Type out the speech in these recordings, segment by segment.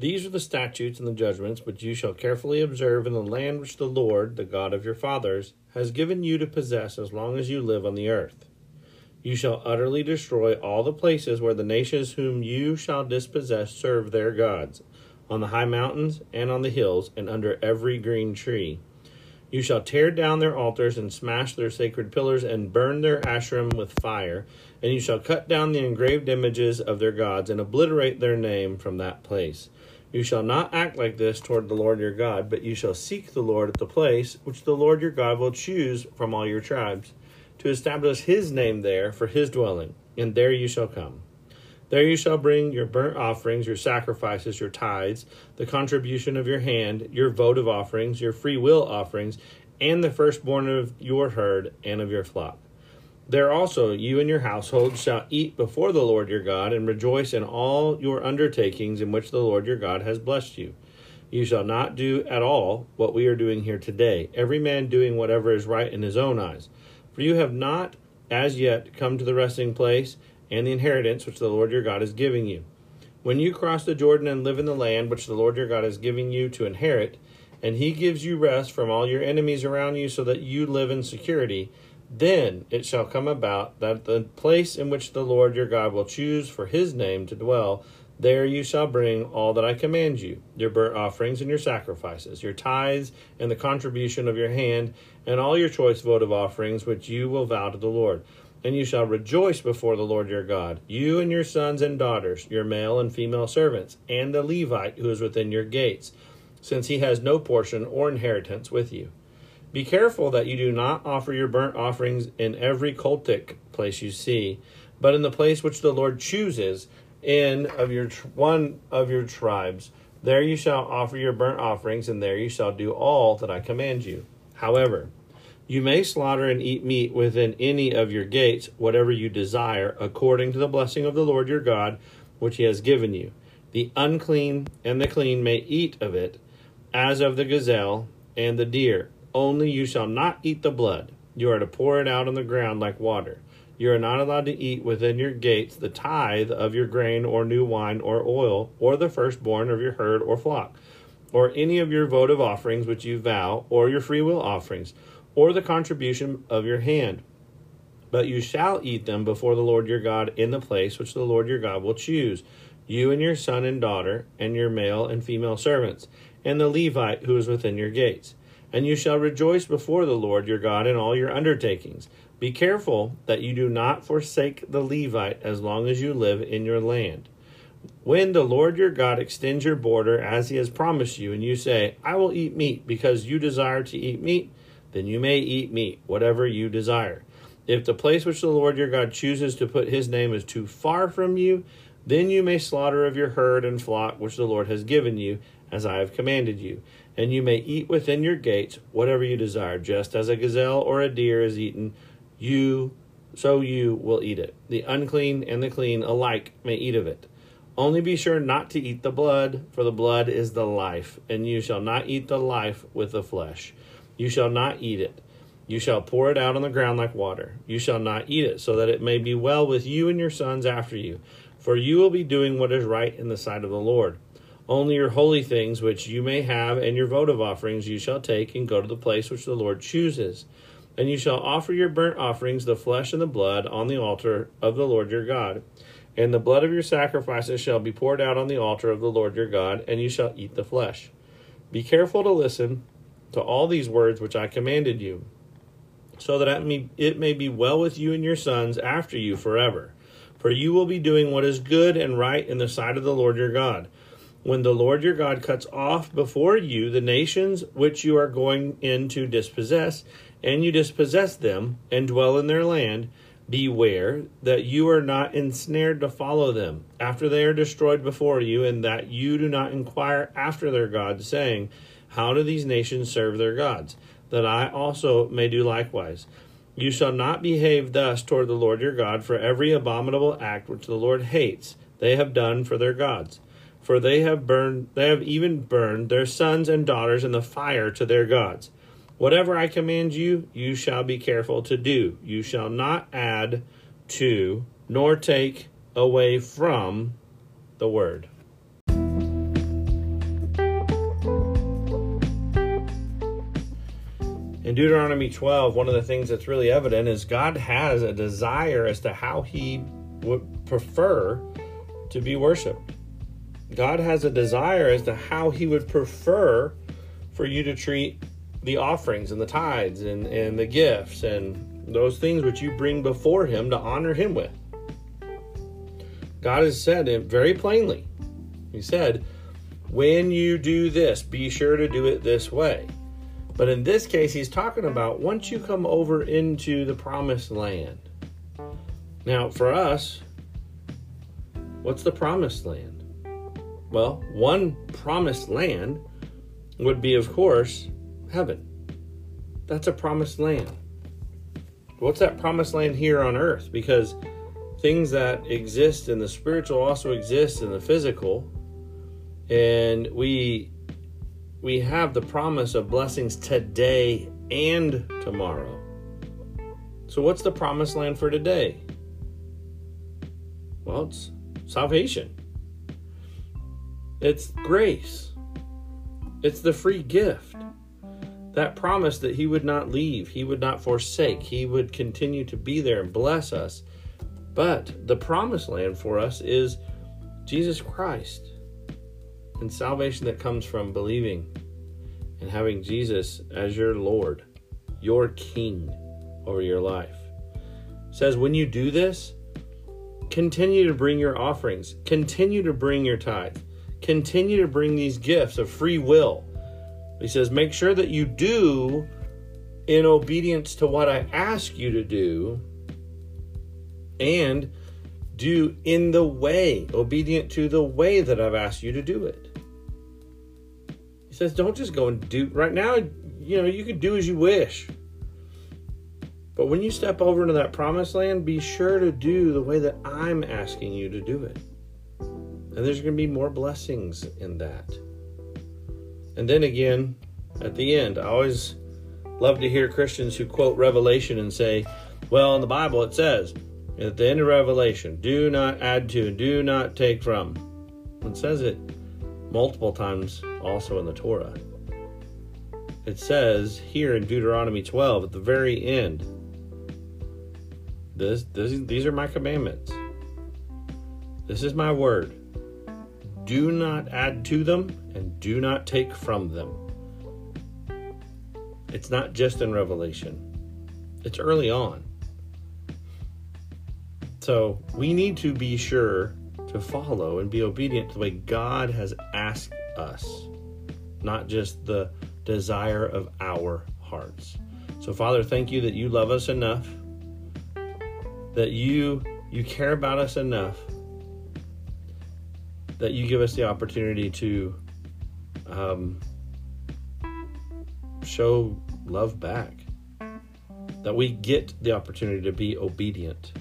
These are the statutes and the judgments which you shall carefully observe in the land which the Lord, the God of your fathers, has given you to possess as long as you live on the earth. You shall utterly destroy all the places where the nations whom you shall dispossess serve their gods, on the high mountains and on the hills, and under every green tree. You shall tear down their altars and smash their sacred pillars and burn their Asherim with fire, and you shall cut down the engraved images of their gods and obliterate their name from that place. You shall not act like this toward the Lord your God, but you shall seek the Lord at the place which the Lord your God will choose from all your tribes, to establish his name there for his dwelling, and there you shall come. There you shall bring your burnt offerings, your sacrifices, your tithes, the contribution of your hand, your votive offerings, your free will offerings, and the firstborn of your herd and of your flock. There also you and your household shall eat before the Lord your God, and rejoice in all your undertakings in which the Lord your God has blessed you. You shall not do at all what we are doing here today, every man doing whatever is right in his own eyes. For you have not as yet come to the resting place and the inheritance which the Lord your God is giving you. When you cross the Jordan and live in the land which the Lord your God is giving you to inherit, and he gives you rest from all your enemies around you so that you live in security, then it shall come about that the place in which the Lord your God will choose for his name to dwell, there you shall bring all that I command you your burnt offerings and your sacrifices, your tithes and the contribution of your hand, and all your choice votive offerings which you will vow to the Lord. And you shall rejoice before the Lord your God, you and your sons and daughters, your male and female servants, and the Levite who is within your gates, since he has no portion or inheritance with you. Be careful that you do not offer your burnt offerings in every cultic place you see, but in the place which the Lord chooses in of your one of your tribes. There you shall offer your burnt offerings, and there you shall do all that I command you. However, you may slaughter and eat meat within any of your gates, whatever you desire, according to the blessing of the Lord your God, which he has given you. The unclean and the clean may eat of it, as of the gazelle and the deer only you shall not eat the blood. You are to pour it out on the ground like water. You are not allowed to eat within your gates the tithe of your grain or new wine or oil, or the firstborn of your herd or flock, or any of your votive offerings which you vow, or your freewill offerings, or the contribution of your hand. But you shall eat them before the Lord your God in the place which the Lord your God will choose, you and your son and daughter, and your male and female servants, and the Levite who is within your gates and you shall rejoice before the Lord your God in all your undertakings. Be careful that you do not forsake the Levite as long as you live in your land. When the Lord your God extends your border as he has promised you, and you say, I will eat meat because you desire to eat meat, then you may eat meat, whatever you desire. If the place which the Lord your God chooses to put his name is too far from you, then you may slaughter of your herd and flock which the Lord has given you, as I have commanded you. And you may eat within your gates whatever you desire, just as a gazelle or a deer is eaten, you so you will eat it. The unclean and the clean alike may eat of it. Only be sure not to eat the blood, for the blood is the life, and you shall not eat the life with the flesh. You shall not eat it. You shall pour it out on the ground like water. You shall not eat it, so that it may be well with you and your sons after you. For you will be doing what is right in the sight of the Lord. Only your holy things which you may have and your votive offerings you shall take and go to the place which the Lord chooses. And you shall offer your burnt offerings, the flesh and the blood, on the altar of the Lord your God. And the blood of your sacrifices shall be poured out on the altar of the Lord your God, and you shall eat the flesh. Be careful to listen to all these words which I commanded you, so that it may be well with you and your sons after you forever. For you will be doing what is good and right in the sight of the Lord your God. When the Lord your God cuts off before you the nations which you are going in to dispossess, and you dispossess them and dwell in their land, beware that you are not ensnared to follow them after they are destroyed before you, and that you do not inquire after their gods, saying, How do these nations serve their gods? That I also may do likewise. You shall not behave thus toward the Lord your God, for every abominable act which the Lord hates, they have done for their gods. For they have burned, they have even burned their sons and daughters in the fire to their gods. Whatever I command you, you shall be careful to do. You shall not add to, nor take away from the word. In Deuteronomy 12, one of the things that's really evident is God has a desire as to how he would prefer to be worshiped. God has a desire as to how he would prefer for you to treat the offerings and the tithes and, and the gifts and those things which you bring before him to honor him with. God has said it very plainly. He said, when you do this, be sure to do it this way. But in this case, he's talking about once you come over into the promised land. Now, for us, what's the promised land? Well, one promised land would be, of course, heaven. That's a promised land. What's that promised land here on earth? Because things that exist in the spiritual also exist in the physical. And we we have the promise of blessings today and tomorrow. So what's the promised land for today? Well, it's salvation. It's grace. It's the free gift that promise that he would not leave, he would not forsake, he would continue to be there and bless us. But the promised land for us is Jesus Christ and salvation that comes from believing and having Jesus as your Lord, your King over your life. It says when you do this, continue to bring your offerings, continue to bring your tithe, continue to bring these gifts of free will he says, Make sure that you do in obedience to what I ask you to do and do in the way, obedient to the way that I've asked you to do it. He says, Don't just go and do right now, you know, you can do as you wish. But when you step over into that promised land, be sure to do the way that I'm asking you to do it. And there's going to be more blessings in that. And then again, at the end, I always love to hear Christians who quote Revelation and say, well, in the Bible it says, at the end of Revelation, do not add to, do not take from. It says it multiple times also in the Torah. It says here in Deuteronomy 12 at the very end, this, this these are my commandments. This is my word. Do not add to them and do not take from them. It's not just in Revelation, it's early on. So we need to be sure to follow and be obedient to the way God has asked us, not just the desire of our hearts. So Father, thank you that you love us enough, that you you care about us enough, that you give us the opportunity to um, show love back, that we get the opportunity to be obedient.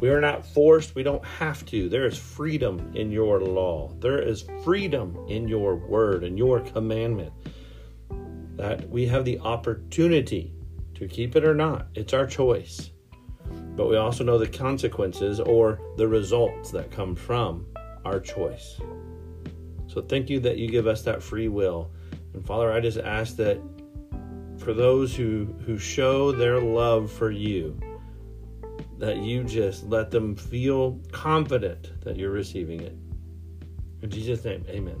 We are not forced, we don't have to. There is freedom in your law, there is freedom in your word and your commandment. That we have the opportunity to keep it or not. It's our choice. But we also know the consequences or the results that come from our choice. So thank you that you give us that free will. And Father, I just ask that for those who, who show their love for you, that you just let them feel confident that you're receiving it. In Jesus' name, amen.